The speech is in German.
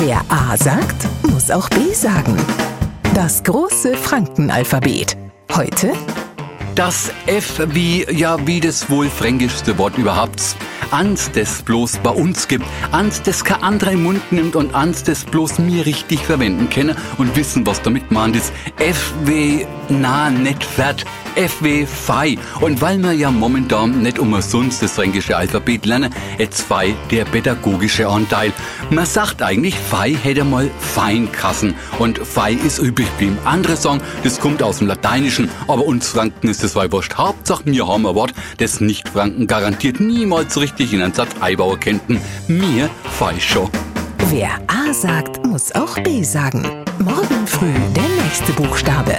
Wer A sagt, muss auch B sagen. Das große Frankenalphabet. Heute Das F wie, ja, wie das wohl fränkischste Wort überhaupt. Ans, das bloß bei uns gibt. Ans, das kein anderer im Mund nimmt und ans, das bloß mir richtig verwenden kenne und wissen, was damit meint ist. F wie, na, nicht fährt. F wie Fei. Und weil wir ja momentan nicht umsonst das fränkische Alphabet lernen, jetzt Fei der pädagogische Anteil. Man sagt eigentlich, Fei hätte mal Feinkassen. Und Fei ist übrig geblieben. Andere sagen, das kommt aus dem Lateinischen, aber uns Franken ist das weil wurscht. Hauptsache, wir haben ein Wort, das Nicht-Franken garantiert niemals richtig in einen Satz einbauen könnten. Mir Fei schon. Wer A sagt, muss auch B sagen. Morgen früh der nächste Buchstabe.